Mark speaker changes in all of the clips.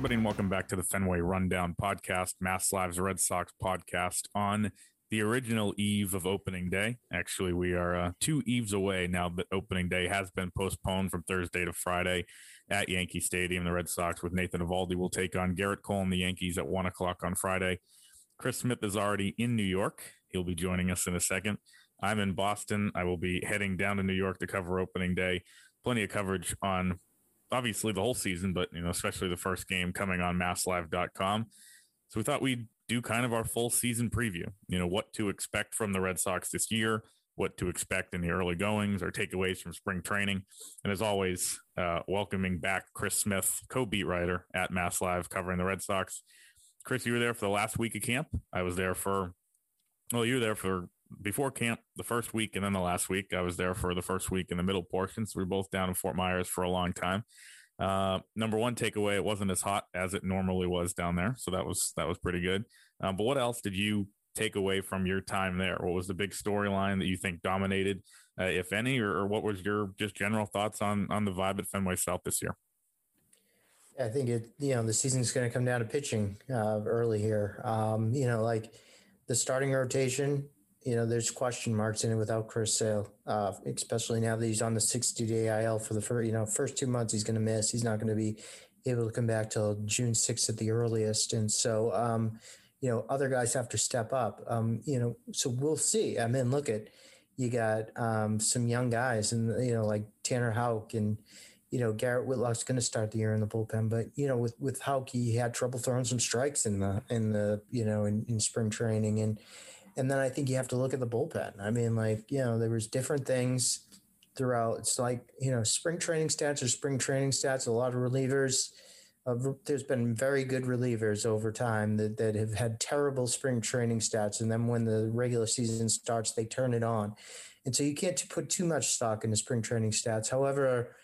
Speaker 1: Everybody, and welcome back to the Fenway Rundown podcast, Mass Lives Red Sox podcast on the original eve of opening day. Actually, we are uh, two eves away now that opening day has been postponed from Thursday to Friday at Yankee Stadium. The Red Sox with Nathan Eovaldi will take on Gerrit Cole and the Yankees at one o'clock on Friday. Chris Smith is already in New York. He'll be joining us in a second. I'm in Boston. I will be heading down to New York to cover opening day. Plenty of coverage on obviously the whole season, but you know, especially the first game coming on masslive.com. So we thought we'd do kind of our full season preview, you know, what to expect from the Red Sox this year, what to expect in the early goings or takeaways from spring training. And as always, uh, welcoming back Chris Smith, co-beat writer at Mass Live covering the Red Sox. Chris, you were there for the last week of camp. I was there for, well, you were there for before camp the first week and then the last week. I was there for the first week in the middle portions. We were both down in Fort Myers for a long time. Uh, number one takeaway: it wasn't as hot as it normally was down there, so that was that was pretty good. Um, but what else did you take away from your time there? What was the big storyline that you think dominated, uh, if any, or, or, what was your just general thoughts on on the vibe at Fenway South this year?
Speaker 2: I think it, you know, the season's going to come down to pitching uh, early here. Um, you know, like the starting rotation you know, there's question marks in it without Chris Sale, uh, especially now that he's on the 60 day IL for the first, you know, first two months he's going to miss. He's not going to be able to come back till June 6th at the earliest. And so, um, you know, other guys have to step up. Um, you know, so we'll see. I mean, look at you got um, some young guys, and you know, like Tanner Houck and you know Garrett Whitlock's going to start the year in the bullpen. But you know, with with Houck, he had trouble throwing some strikes in the in the you know in, in spring training, and and then I think you have to look at the bullpen. I mean, like, you know, there was different things throughout. It's like, you know, spring training stats or spring training stats, a lot of relievers. Uh, there's been very good relievers over time that, that have had terrible spring training stats. And then when the regular season starts, they turn it on. And so you can't put too much stock into spring training stats. However,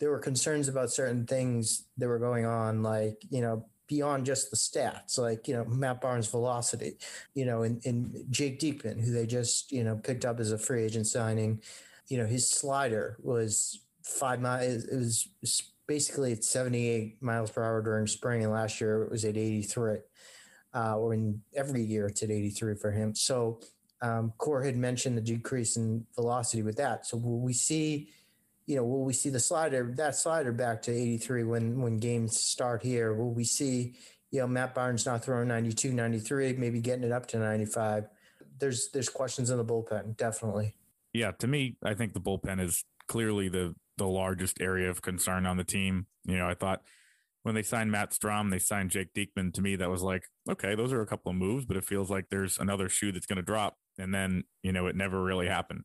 Speaker 2: there were concerns about certain things that were going on, like, you know, beyond just the stats, like, you know, Matt Barnes' velocity, you know, and, and Jake Diekman, who they just, you know, picked up as a free agent signing, you know, his slider was five miles, it was basically at 78 miles per hour during spring. And last year it was at 83, uh, or in every year it's at 83 for him. So, um, Cora had mentioned the decrease in velocity with that. So will we see, you know, will we see the slider that slider back to 83 when when games start here? Will we see, you know, Matt Barnes not throwing 92, 93, maybe getting it up to 95? There's there's questions in the bullpen, definitely.
Speaker 1: Yeah, to me, I think the bullpen is clearly the the largest area of concern on the team. You know, I thought when they signed Matt Strahm, they signed Jake Diekman. To me, that was like, okay, those are a couple of moves, but it feels like there's another shoe that's going to drop. And then, you know, it never really happened.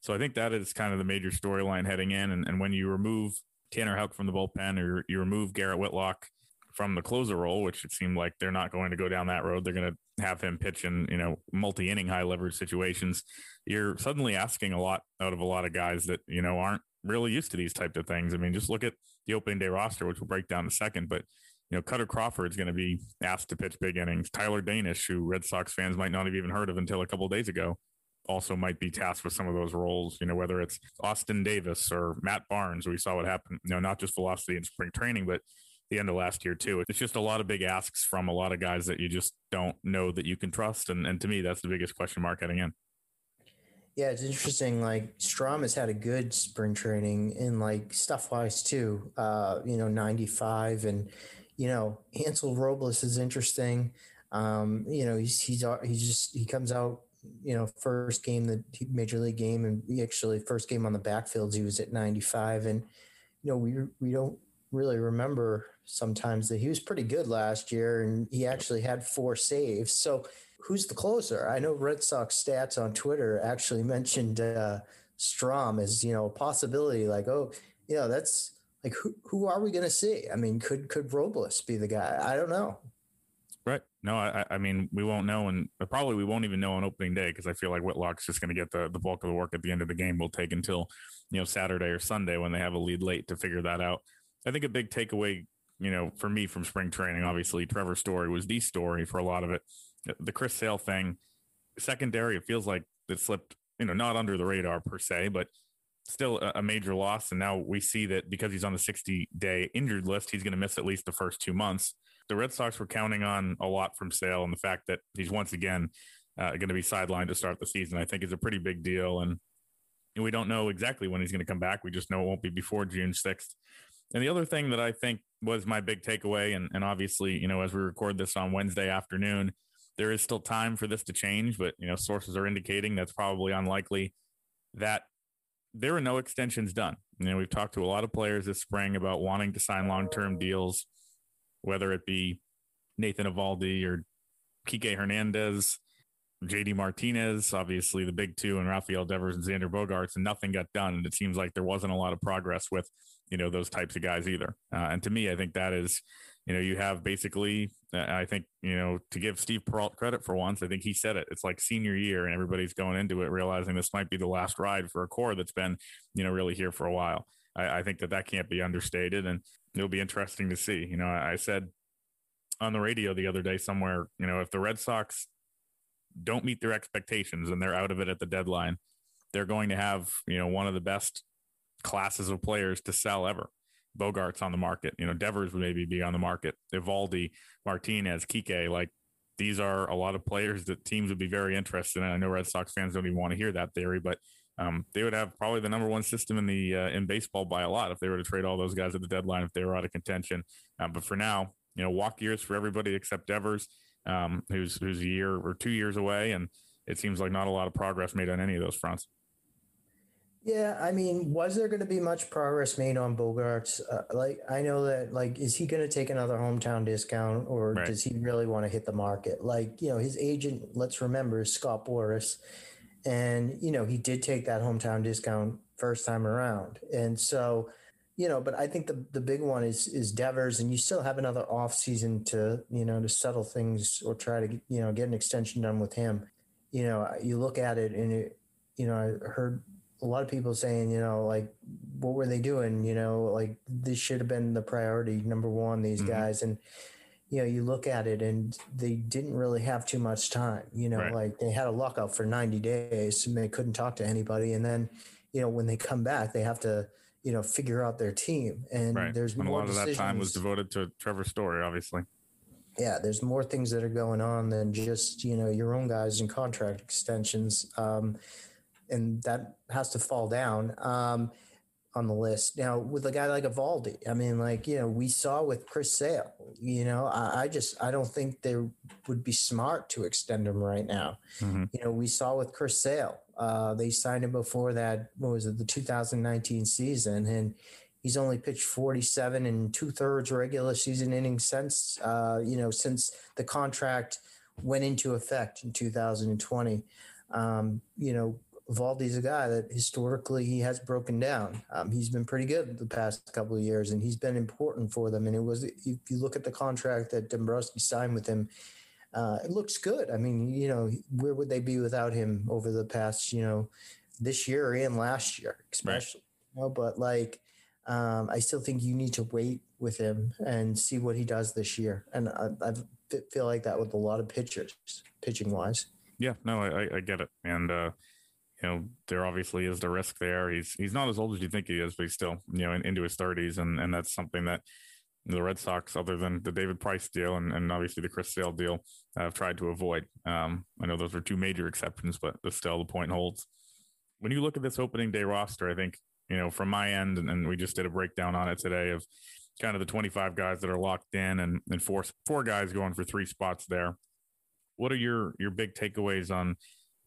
Speaker 1: So I think that is kind of the major storyline heading in. And, and when you remove Tanner Houck from the bullpen or you remove Garrett Whitlock from the closer role, which it seemed like they're not going to go down that road. They're going to have him pitch in, you know, multi inning high leverage situations. You're suddenly asking a lot out of a lot of guys that, you know, aren't really used to these types of things. I mean, just look at the opening day roster, which we'll break down in a second, but you know, Kutter Crawford is going to be asked to pitch big innings. Tyler Danish, who Red Sox fans might not have even heard of until a couple days ago, also might be tasked with some of those roles, you know, whether it's Austin Davis or Matt Barnes, we saw what happened, you know, not just velocity in spring training, but the end of last year too. It's just a lot of big asks from a lot of guys that you just don't know that you can trust. And, and to me, that's the biggest question mark heading in.
Speaker 2: Yeah, it's interesting. Like Strahm has had a good spring training in like stuff wise too. Uh, you know, 95 and, you know, Hansel Robles is interesting. Um, you know, he's, he's, he's just, he comes out you know, first game, the major league game, and actually first game on the backfields, he was at 95. And, you know, we, we don't really remember sometimes that he was pretty good last year and he actually had four saves. So who's the closer? I know Red Sox stats on Twitter actually mentioned uh, Strahm as, you know, a possibility like, oh, you know, that's like who who are we going to see? I mean, could could Robles be the guy? I don't know.
Speaker 1: Right. No, I, I mean, we won't know, and uh, probably we won't even know on opening day because I feel like Whitlock's just going to get the, the bulk of the work at the end of the game. We'll take until you know Saturday or Sunday when they have a lead late to figure that out. I think a big takeaway, you know, for me from spring training, obviously Trevor's Story was the story for a lot of it. The Chris Sale thing, secondary, it feels like it slipped, you know, not under the radar per se, but still a, major loss. And now we see that because he's on the 60 day injured list, he's going to miss at least the first two months. The Red Sox were counting on a lot from Sale, and the fact that he's once again uh, going to be sidelined to start the season, I think, is a pretty big deal. And, we don't know exactly when he's going to come back. We just know it won't be before June 6th. And the other thing that I think was my big takeaway, and, and obviously, you know, as we record this on Wednesday afternoon, there is still time for this to change, but, you know, sources are indicating that's probably unlikely that there are no extensions done. You know, we've talked to a lot of players this spring about wanting to sign long term deals, whether it be Nathan Eovaldi or Kike Hernandez, JD Martinez, obviously the big two, and Rafael Devers and Xander Bogaerts, and nothing got done. And it seems like there wasn't a lot of progress with, you know, those types of guys either. Uh, and to me, I think that is you know, you have basically, uh, I think, you know, to give Steve Peralt credit for once, I think he said it. It's like senior year, and everybody's going into it realizing this might be the last ride for a core that's been, you know, really here for a while. I, I think that that can't be understated, and it'll be interesting to see. You know, I, said on the radio the other day somewhere, you know, if the Red Sox don't meet their expectations and they're out of it at the deadline, they're going to have, you know, one of the best classes of players to sell ever. Bogaerts on the market. You know, Devers would maybe be on the market. Eovaldi, Martinez, Kike, like these are a lot of players that teams would be very interested in. I know Red Sox fans don't even want to hear that theory, but um, they would have probably the number one system in the uh, in baseball by a lot if they were to trade all those guys at the deadline if they were out of contention. Um, but for now, you know, walk years for everybody except Devers, um, who's who's a year or two years away, and it seems like not a lot of progress made on any of those fronts.
Speaker 2: Yeah, I mean, was there going to be much progress made on Bogaerts? Uh, like, I know that, like, is he going to take another hometown discount, or right. does he really want to hit the market? Like, you know, his agent, let's remember, is Scott Boras, and you know, he did take that hometown discount first time around, and so, you know, but I think the the big one is is Devers, and you still have another off season to you know to settle things or try to you know get an extension done with him. You know, you look at it, and it, you know, I heard a lot of people saying, you know, like, what were they doing? You know, like this should have been the priority number one, these mm-hmm. guys. And, you know, you look at it and they didn't really have too much time. You know, right. like they had a lockout for 90 days and they couldn't talk to anybody. And then, you know, when they come back, they have to, you know, figure out their team. And right. there's
Speaker 1: and a lot of that time was devoted to Trevor Story, obviously.
Speaker 2: Yeah, there's more things that are going on than just, you know, your own guys and contract extensions. Um, and that has to fall down um, on the list. Now, with a guy like Eovaldi, I mean, like you know, we saw with Chris Sale. You know, I, I just I don't think they would be smart to extend him right now. Mm-hmm. You know, we saw with Chris Sale. Uh, they signed him before that. What was it? The 2019 season, and he's only pitched 47 and two thirds regular season innings since uh, you know since the contract went into effect in 2020. Um, you know, Valdi's a guy that historically he has broken down. Um, he's been pretty good the past couple of years, and he's been important for them. And it was if you look at the contract that Dombrowski signed with him, uh, it looks good. I mean, you know, where would they be without him over the past, you know, this year and last year, especially? Right. You know, but like, um, I still think you need to wait with him and see what he does this year. And I, I feel like that with a lot of pitchers, pitching wise.
Speaker 1: Yeah, no, I, I get it, and. uh you know, there obviously is the risk there. He's he's not as old as you think he is, but he's still, you know, in, into his thirties, and and that's something that the Red Sox, other than the David Price deal and, and obviously the Chris Sale deal, have tried to avoid. Um, I know those are two major exceptions, but still the point holds. When you look at this opening day roster, I think you know from my end, and, and we just did a breakdown on it today of kind of the 25 guys that are locked in, and and four four guys going for three spots there. What are your your big takeaways on?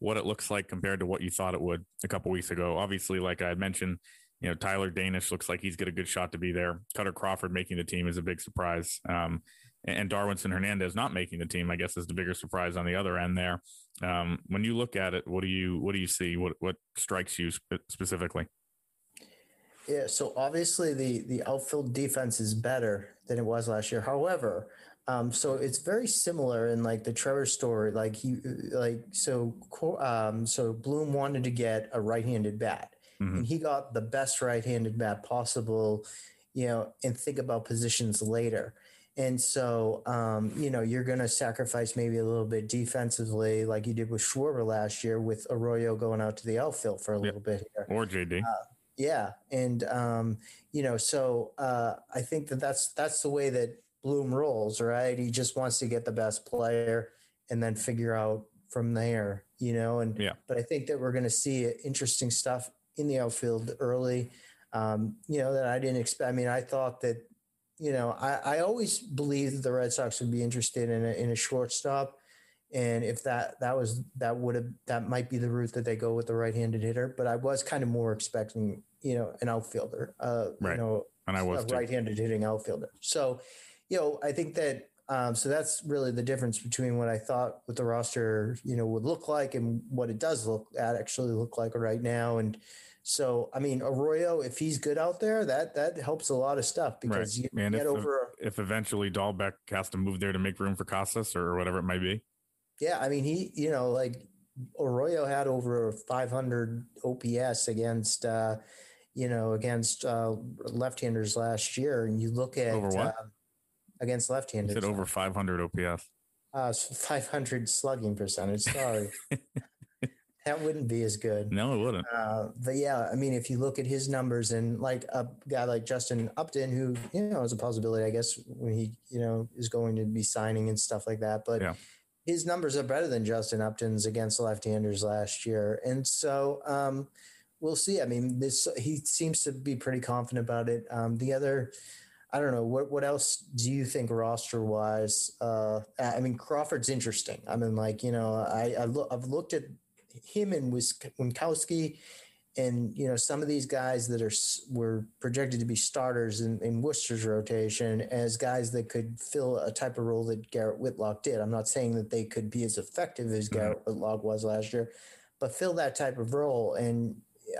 Speaker 1: What it looks like compared to what you thought it would a couple weeks ago. Obviously, like I had mentioned, you know, Tyler Danish looks like he's got a good shot to be there. Kutter Crawford making the team is a big surprise. Um, and Darwinzon Hernandez not making the team, I guess, is the bigger surprise on the other end there. Um, when you look at it, what do you what do you see? What what strikes you specifically?
Speaker 2: Yeah, so obviously the the outfield defense is better than it was last year. However, um, so it's very similar in like the Trevor story. Like he, like so, um, so Bloom wanted to get a right-handed bat, mm-hmm. and he got the best right-handed bat possible. You know, and think about positions later. And so, um, you know, you're going to sacrifice maybe a little bit defensively, like you did with Schwarber last year, with Arroyo going out to the outfield for a little bit here,
Speaker 1: or JD. Uh,
Speaker 2: yeah, and um, you know, so uh, I think that that's that's the way that Bloom rolls, right? He just wants to get the best player and then figure out from there, you know. And
Speaker 1: yeah,
Speaker 2: but I think that we're going to see interesting stuff in the outfield early. Um, you know that I didn't expect. I mean, I thought that you know I, I always believed that the Red Sox would be interested in a, in a shortstop and if that that was that would have that might be the route that they go with the right-handed hitter but i was kind of more expecting you know an outfielder uh
Speaker 1: right.
Speaker 2: you know
Speaker 1: and i was
Speaker 2: a right-handed hitting outfielder so you know i think that um, so that's really the difference between what I thought what the roster, you know, would look like and what it does look at actually look like right now. And so, I mean, Arroyo, if he's good out there, that that helps a lot of stuff because right. you
Speaker 1: and
Speaker 2: get
Speaker 1: if,
Speaker 2: over.
Speaker 1: If eventually Dalbec has to move there to make room for Casas or whatever it might be,
Speaker 2: yeah, I mean, he, you know, like Arroyo had over 500 OPS against, uh, you know, against uh, left-handers last year, and you look at
Speaker 1: over what? Uh,
Speaker 2: against left-handers.
Speaker 1: You said over 500 OPS.
Speaker 2: Uh, 500 slugging percentage. Sorry. that wouldn't be as good.
Speaker 1: No, it wouldn't.
Speaker 2: Uh, but yeah, I mean, if you look at his numbers and like a guy like Justin Upton, who you know is a possibility, I guess, when he you know is going to be signing and stuff like that. But
Speaker 1: yeah
Speaker 2: his numbers are better than Justin Upton's against left-handers last year, and so um, we'll see. I mean, this he seems to be pretty confident about it. Um, the other, I don't know, what what else do you think roster wise? Uh, I mean, Crawford's interesting. I mean, like you know, I, I lo- I've looked at him and Winckowski, and you know some of these guys that are were projected to be starters in, in Worcester's rotation as guys that could fill a type of role that Garrett Whitlock did. I'm not saying that they could be as effective as Garrett. Whitlock was last year, but fill that type of role. And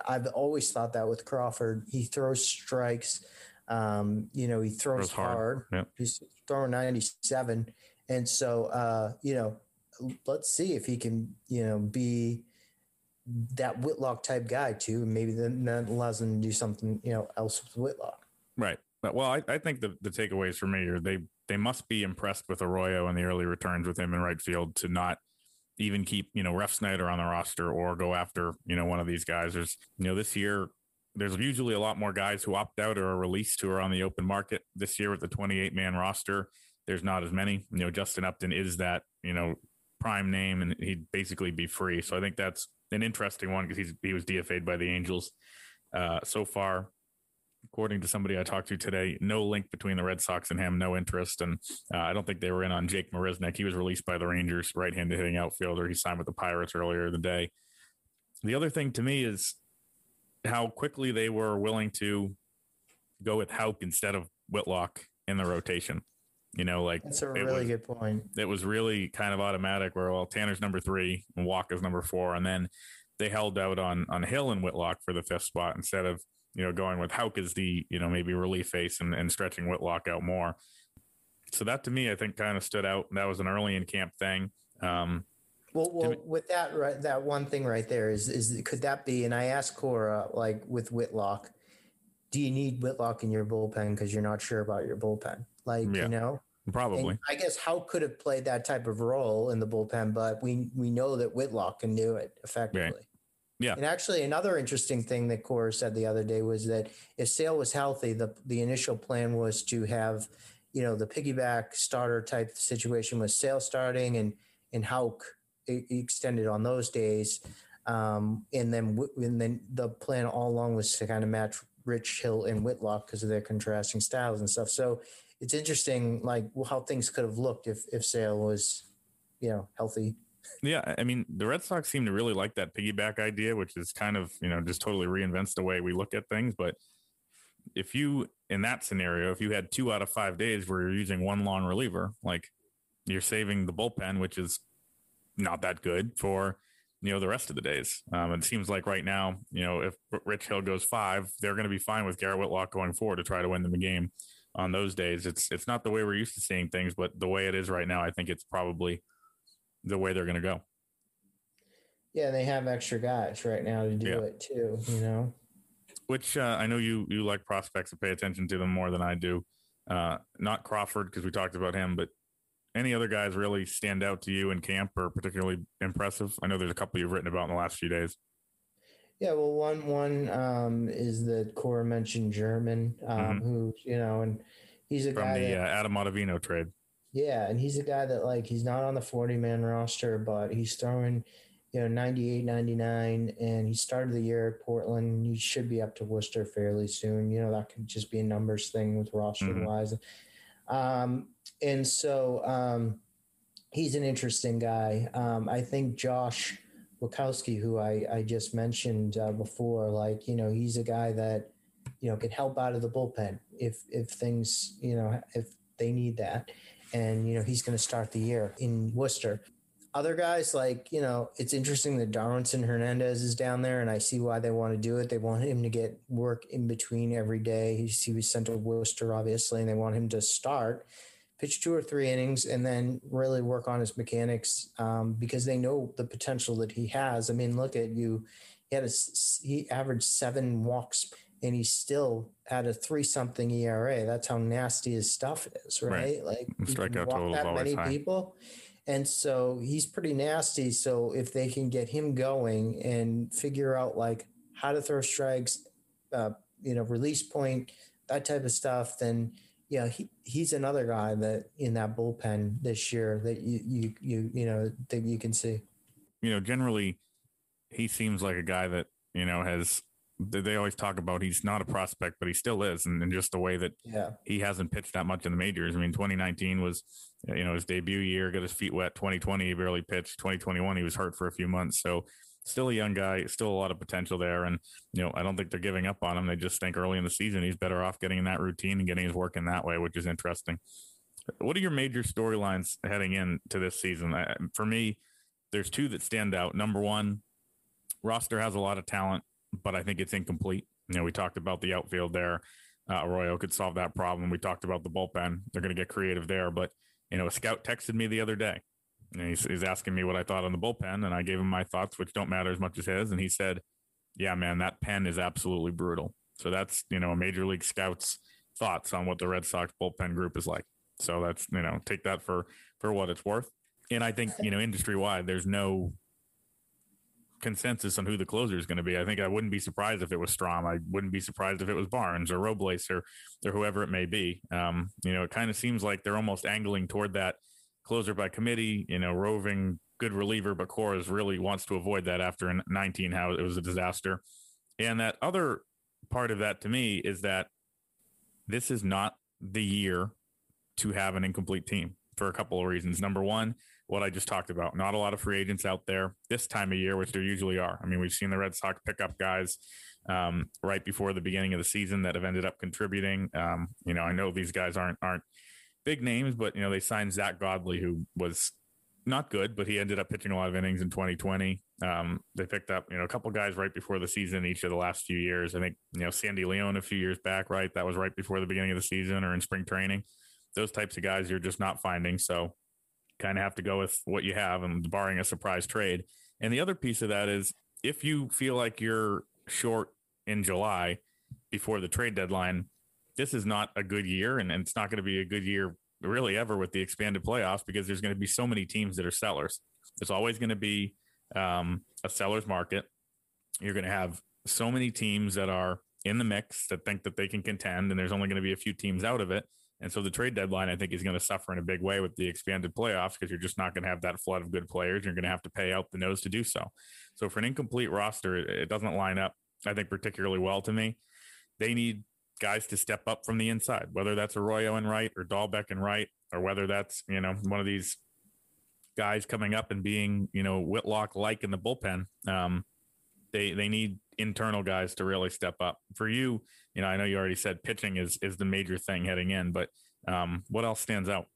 Speaker 2: I've always thought that with Crawford, he throws strikes. Um, you know, he throws, throws hard. hard.
Speaker 1: Yep.
Speaker 2: He's throwing 97, and so uh, you know, let's see if he can you know be that Whitlock type guy too. Maybe then that allows them to do something, you know, else with Whitlock.
Speaker 1: Right. Well, I, I think the, the takeaways for me are they they must be impressed with Arroyo and the early returns with him in right field to not even keep, you know, Refsnyder on the roster or go after, you know, one of these guys. There's, you know, this year there's usually a lot more guys who opt out or are released who are on the open market. This year with the 28 man roster, there's not as many. You know, Justin Upton is that, you know, prime name and he'd basically be free. So I think that's an interesting one because he's he was DFA'd by the Angels. Uh, so far, according to somebody I talked to today, no link between the Red Sox and him, no interest, and uh, I don't think they were in on Jake Marisnick. He was released by the Rangers, right-handed hitting outfielder. He signed with the Pirates earlier in the day. The other thing to me is how quickly they were willing to go with Houck instead of Whitlock in the rotation. You know, like
Speaker 2: that's a really
Speaker 1: was,
Speaker 2: good point.
Speaker 1: It was really kind of automatic where well, Tanner's number three and Walker's number four, and then they held out on on Hill and Whitlock for the fifth spot instead of you know going with Houck as the you know maybe relief face and, and stretching Whitlock out more. So that to me, I think kind of stood out. That was an early in camp thing. Um,
Speaker 2: well, well, with that right, that one thing right there is is could that be? And I asked Cora like with Whitlock, do you need Whitlock in your bullpen because you're not sure about your bullpen? Like, yeah, you know,
Speaker 1: probably.
Speaker 2: And I guess how could have played that type of role in the bullpen, but we we know that Whitlock can do it effectively. Right.
Speaker 1: Yeah.
Speaker 2: And actually, another interesting thing that Cora said the other day was that if Sale was healthy, the the initial plan was to have, you know, the piggyback starter type situation with Sale starting and and Houck extended on those days. Um, and then and then the plan all along was to kind of match Rich Hill and Whitlock because of their contrasting styles and stuff. So it's interesting, like how things could have looked if if Sale was, you know, healthy.
Speaker 1: Yeah, I mean, the Red Sox seem to really like that piggyback idea, which is kind of you know just totally reinvents the way we look at things. But if you in that scenario, if you had two out of five days where you're using one long reliever, like you're saving the bullpen, which is not that good for you know, the rest of the days. Um, it seems like right now, you know, if Rich Hill goes five, they're going to be fine with Garrett Whitlock going forward to try to win them a game on those days. It's it's not the way we're used to seeing things, but the way it is right now, I think it's probably the way they're going to go.
Speaker 2: Yeah, they have extra guys right now to do yeah. it too. You know,
Speaker 1: which uh, I know you you like prospects to pay attention to them more than I do. Uh, not Crawford because we talked about him, but any other guys really stand out to you in camp or particularly impressive? I know there's a couple you've written about in the last few days.
Speaker 2: Yeah, well, one one um, is the Cora mentioned German, um, mm-hmm. who you know, and he's a
Speaker 1: from
Speaker 2: guy
Speaker 1: the
Speaker 2: that,
Speaker 1: uh, Adam Ottavino trade.
Speaker 2: Yeah, and he's a guy that like he's not on the forty man roster, but he's throwing, you know, 98, 99, and he started the year at Portland. He should be up to Worcester fairly soon. You know, that could just be a numbers thing with roster mm-hmm. wise. Um, and so um, he's an interesting guy. Um, I think Josh Winckowski, who I, I just mentioned uh, before, like you know, he's a guy that you know can help out of the bullpen if if things you know if they need that, and you know he's going to start the year in Worcester. Other guys, like you know, it's interesting that Darwinzon Hernandez is down there, and I see why they want to do it. They want him to get work in between every day. He's, he was sent to Worcester, obviously, and they want him to start pitch two or three innings and then really work on his mechanics um, because they know the potential that he has. I mean, look at you. He had a, he averaged seven walks and he still had a three something ERA. That's how nasty his stuff is, right? right. Like
Speaker 1: strikeout total that many high. people.
Speaker 2: And so he's pretty nasty. So if they can get him going and figure out like how to throw strikes, uh, you know, release point, that type of stuff, then – yeah, he, he's another guy that in that bullpen this year that you you you you know that you can see.
Speaker 1: You know, generally, he seems like a guy that you know has. They always talk about he's not a prospect, but he still is, and, and just the way that
Speaker 2: yeah.
Speaker 1: he hasn't pitched that much in the majors. I mean, 2019 was you know his debut year, got his feet wet. 2020 he barely pitched. 2021 he was hurt for a few months, so still a young guy, still a lot of potential there. And, you know, I don't think they're giving up on him. They just think early in the season he's better off getting in that routine and getting his work in that way, which is interesting. What are your major storylines heading into this season? for me, there's two that stand out. Number one, roster has a lot of talent, but I think it's incomplete. You know, we talked about the outfield there. Uh, Arroyo could solve that problem. We talked about the bullpen. They're going to get creative there. But, you know, a scout texted me the other day and he's, he's asking me what I thought on the bullpen, and I gave him my thoughts, which don't matter as much as his. And he said, "Yeah, man, that pen is absolutely brutal." So that's you know a major league scout's thoughts on what the Red Sox bullpen group is like. So that's you know take that for for what it's worth. And I think you know industry wide, there's no consensus on who the closer is going to be. I think I wouldn't be surprised if it was Strahm. I wouldn't be surprised if it was Barnes or Robles or or whoever it may be. Um, you know, it kind of seems like they're almost angling toward that closer by committee, you know, roving good reliever, but Cora's really wants to avoid that after 19, how it was a disaster. And that other part of that to me is that this is not the year to have an incomplete team for a couple of reasons. Number one, what I just talked about, not a lot of free agents out there this time of year, which there usually are. I mean, we've seen the Red Sox pick up guys um, right before the beginning of the season that have ended up contributing. Um, you know, I know these guys aren't aren't big names, but you know they signed Zack Godley, who was not good, but he ended up pitching a lot of innings in 2020. Um, they picked up you know a couple guys right before the season each of the last few years. I think you know Sandy Leon a few years back, right? That was right before the beginning of the season or in spring training. Those types of guys you're just not finding, so kind of have to go with what you have, and barring a surprise trade. And the other piece of that is if you feel like you're short in July before the trade deadline, this is not a good year, and, and it's not going to be a good year really ever with the expanded playoffs because there's going to be so many teams that are sellers. There's always going to be um, a seller's market. You're going to have so many teams that are in the mix that think that they can contend, and there's only going to be a few teams out of it. And so the trade deadline, I think, is going to suffer in a big way with the expanded playoffs because you're just not going to have that flood of good players. You're going to have to pay out the nose to do so. So for an incomplete roster, it doesn't line up, I think, particularly well to me. They need guys to step up from the inside, whether that's Arroyo and right or Dalbec and right, or whether that's, you know, one of these guys coming up and being, you know, Whitlock like in the bullpen. Um, they they need internal guys to really step up. For you, you know, I know you already said pitching is is the major thing heading in, but um, what else stands out?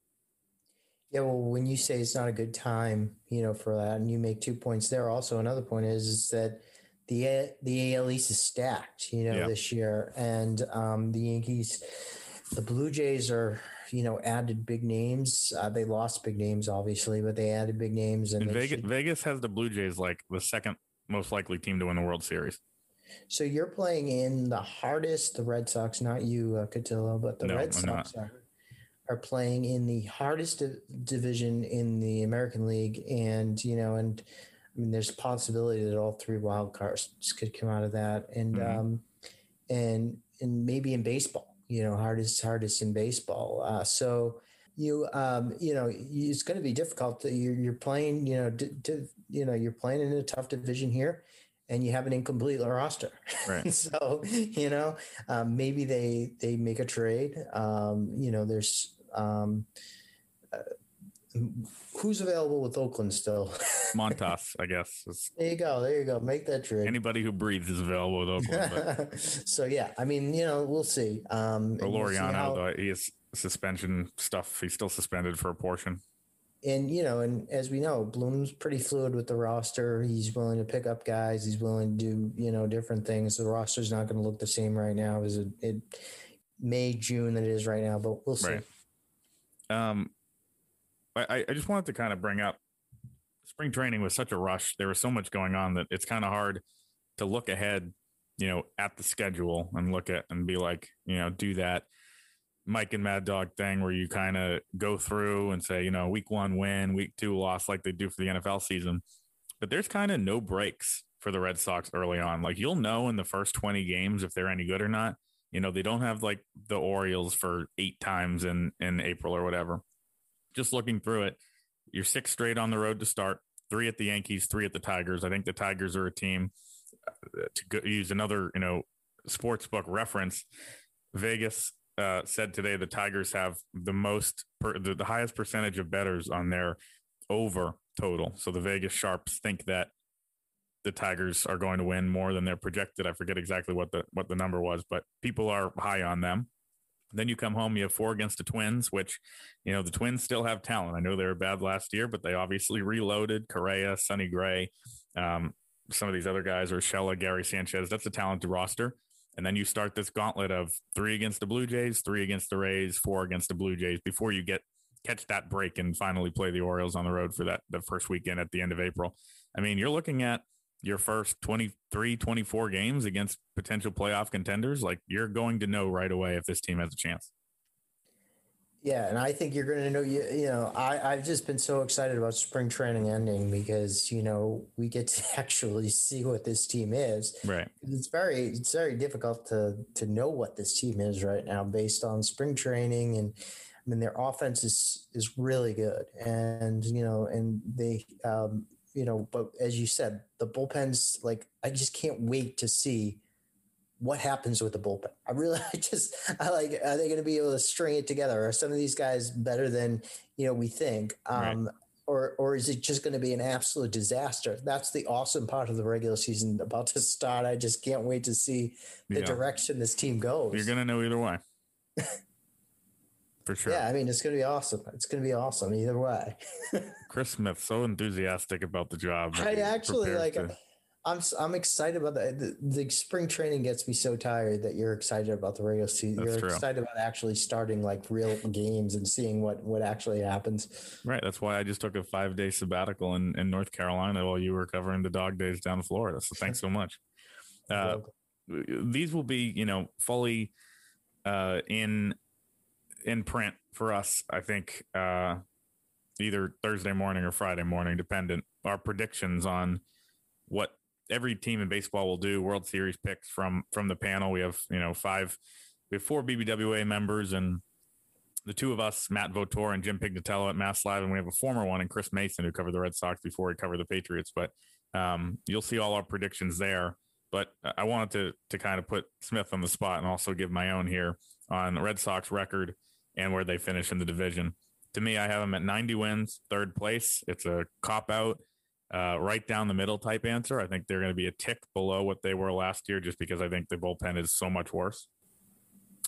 Speaker 2: Yeah, well, when you say it's not a good time, you know, for that, and you make two points there. Also, another point is is that the the AL East is stacked, you know, yeah. this year, and um, the Yankees, the Blue Jays are, you know, added big names. Uh, they lost big names, obviously, but they added big names. And,
Speaker 1: and Vegas, should... Vegas has the Blue Jays like the second most likely team to win the World Series.
Speaker 2: So you're playing in the hardest, the Red Sox, not you, uh, Cotillo, but the no, Red Sox are, are, playing in the hardest division in the American League, and you know, and I mean, there's a possibility that all three wild cards could come out of that, and mm-hmm. um, and and maybe in baseball, you know, hardest hardest in baseball. Uh, so you um, you know it's going to be difficult. You're, you're playing, you know, to, you know, you're playing in a tough division here, and you have an incomplete roster. Right. so you know, um, maybe they they make a trade. Um, you know, there's um, uh, who's available with Oakland still?
Speaker 1: Montas, I guess.
Speaker 2: There you go. There you go. Make that trade.
Speaker 1: Anybody who breathes is available with Oakland.
Speaker 2: so yeah, I mean, you know, we'll see. Um,
Speaker 1: or Laureano, how, though, he is suspension stuff. He's still suspended for a portion.
Speaker 2: And you know, and as we know, Bloom's pretty fluid with the roster. He's willing to pick up guys. He's willing to do you know different things. The roster's not going to look the same right now as it, it May June that it is right now, but we'll see. Right.
Speaker 1: Um, I, I just wanted to kind of bring up spring training was such a rush. There was so much going on that it's kind of hard to look ahead, you know, at the schedule and look at and be like, you know, do that Mike and Mad Dog thing where you kind of go through and say, you know, week one win, week two loss, like they do for the NFL season. But there's kind of no breaks for the Red Sox early on. Like you'll know in the first 20 games if they're any good or not. You know, they don't have like the Orioles for eight times in in April or whatever just looking through it, you're six straight on the road to start, three at the Yankees, three at the Tigers. I think the Tigers are a team uh, to go, use another, you know, sports book reference. Vegas uh, said today the Tigers have the most, per, the, the highest percentage of betters on their over total. So the Vegas sharps think that the Tigers are going to win more than they're projected. I forget exactly what the what the number was, but people are high on them. Then you come home, you have four against the Twins, which, you know, the Twins still have talent. I know they were bad last year, but they obviously reloaded Correa, Sonny Gray, um, some of these other guys, Urshela, Gary Sanchez. That's a talented roster. And then you start this gauntlet of three against the Blue Jays, three against the Rays, four against the Blue Jays before you get catch that break and finally play the Orioles on the road for that the first weekend at the end of April. I mean, you're looking at your first 23, 24 games against potential playoff contenders, like you're going to know right away if this team has a chance.
Speaker 2: Yeah, and I think you're going to know. You, you know, I I've just been so excited about spring training ending because you know we get to actually see what this team is.
Speaker 1: Right.
Speaker 2: It's very it's very difficult to to know what this team is right now based on spring training and. I mean, their offense is is really good, and you know, and they um, you know, but as you said, the bullpens, like, I just can't wait to see what happens with the bullpen. I really, I just, I like, are they going to be able to string it together? Are some of these guys better than, you know, we think? Um, right. Or, or is it just going to be an absolute disaster? That's the awesome part of the regular season about to start. I just can't wait to see the yeah. direction this team goes.
Speaker 1: You're going to know either way. for sure.
Speaker 2: Yeah, I mean, it's going to be awesome. It's going to be awesome either way.
Speaker 1: Chris Smith, so enthusiastic about the job.
Speaker 2: I actually like. To... I'm I'm excited about that. The, the, spring training gets me so tired that you're excited about the regular season. That's you're true. excited about actually starting like real games and seeing what what actually happens.
Speaker 1: Right. That's why I just took a five day sabbatical in, in North Carolina while you were covering the dog days down in Florida. So thanks so much. Uh, these will be, you know, fully uh, in in print for us. I think uh, either Thursday morning or Friday morning, dependent. Our predictions on what every team in baseball will do. World Series picks from from the panel. We have you know five, we have four BBWA members and the two of us, Matt Vautour and Jim Pignatello at Mass Live, and we have a former one and Chris Mason who covered the Red Sox before he covered the Patriots. But um, you'll see all our predictions there. But I wanted to to kind of put Smith on the spot and also give my own here on the Red Sox record and where they finish in the division. To me, I have them at 90 wins, third place. It's a cop out, uh, right down the middle type answer. I think they're going to be a tick below what they were last year, just because I think the bullpen is so much worse.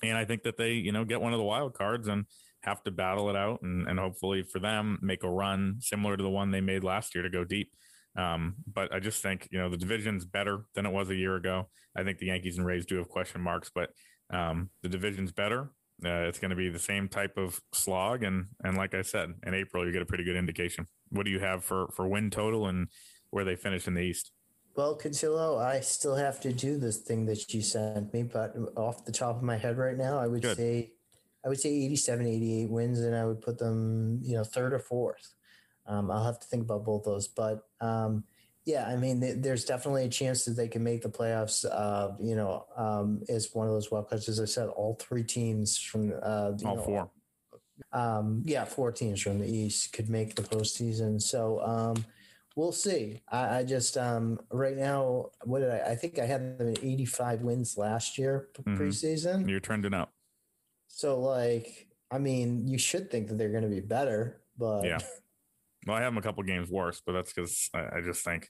Speaker 1: And I think that they, you know, get one of the wild cards and have to battle it out and, and hopefully for them make a run similar to the one they made last year to go deep. Um, but I just think, you know, the division's better than it was a year ago. I think the Yankees and Rays do have question marks, but um, the division's better. Uh, it's going to be the same type of slog. And, and like I said, in April, you get a pretty good indication. What do you have for, for win total and where they finish in the East?
Speaker 2: Well, Cotillo, I still have to do this thing that you sent me, but off the top of my head right now, I would Good. say I would say 87, 88 wins, and I would put them, you know, third or fourth. Um, I'll have to think about both those, but um, yeah, I mean, there's definitely a chance that they can make the playoffs. Uh, you know, um, as one of those wild cards, as I said, all three teams from uh,
Speaker 1: all know, four.
Speaker 2: Um, yeah, four teams from the East could make the postseason. So um, we'll see. I, I just um, right now, what did I? I think I had them at 85 wins last year mm-hmm. preseason.
Speaker 1: You're trending up.
Speaker 2: So like, I mean, you should think that they're going to be better, but
Speaker 1: yeah. Well, I have them a couple games worse, but that's because I, I just think,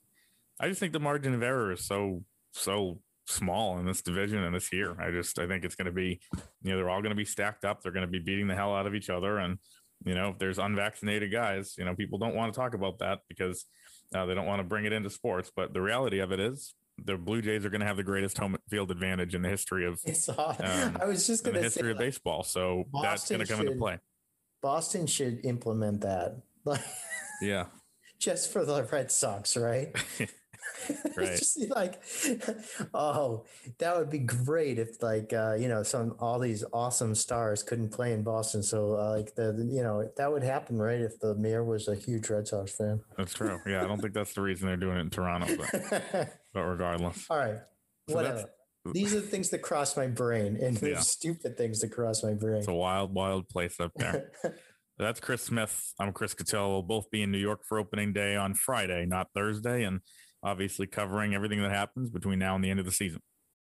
Speaker 1: I just think the margin of error is so so small in this division and this year. I just I think it's going to be, you know, they're all going to be stacked up. They're going to be beating the hell out of each other, and you know, if there's unvaccinated guys, you know, people don't want to talk about that because uh, they don't want to bring it into sports. But the reality of it is, the Blue Jays are going to have the greatest home field advantage in the history of.
Speaker 2: Um, I was just going
Speaker 1: to say the history say, of baseball, so Boston that's going to come
Speaker 2: should,
Speaker 1: into play.
Speaker 2: Boston should implement that.
Speaker 1: yeah.
Speaker 2: Just for the Red Sox, right? right. just like, oh, that would be great if like uh, you know some all these awesome stars couldn't play in Boston. So uh, like the, you know that would happen, right? If the mayor was a huge Red Sox fan.
Speaker 1: That's true. Yeah, I don't think that's the reason they're doing it in Toronto, but, but regardless.
Speaker 2: All right, so whatever. These are the things that cross my brain, and yeah. stupid things that cross my brain.
Speaker 1: It's a wild, wild place up there. That's Chris Smith. I'm Chris Cotillo. We'll both be in New York for opening day on Friday, not Thursday. And obviously covering everything that happens between now and the end of the season.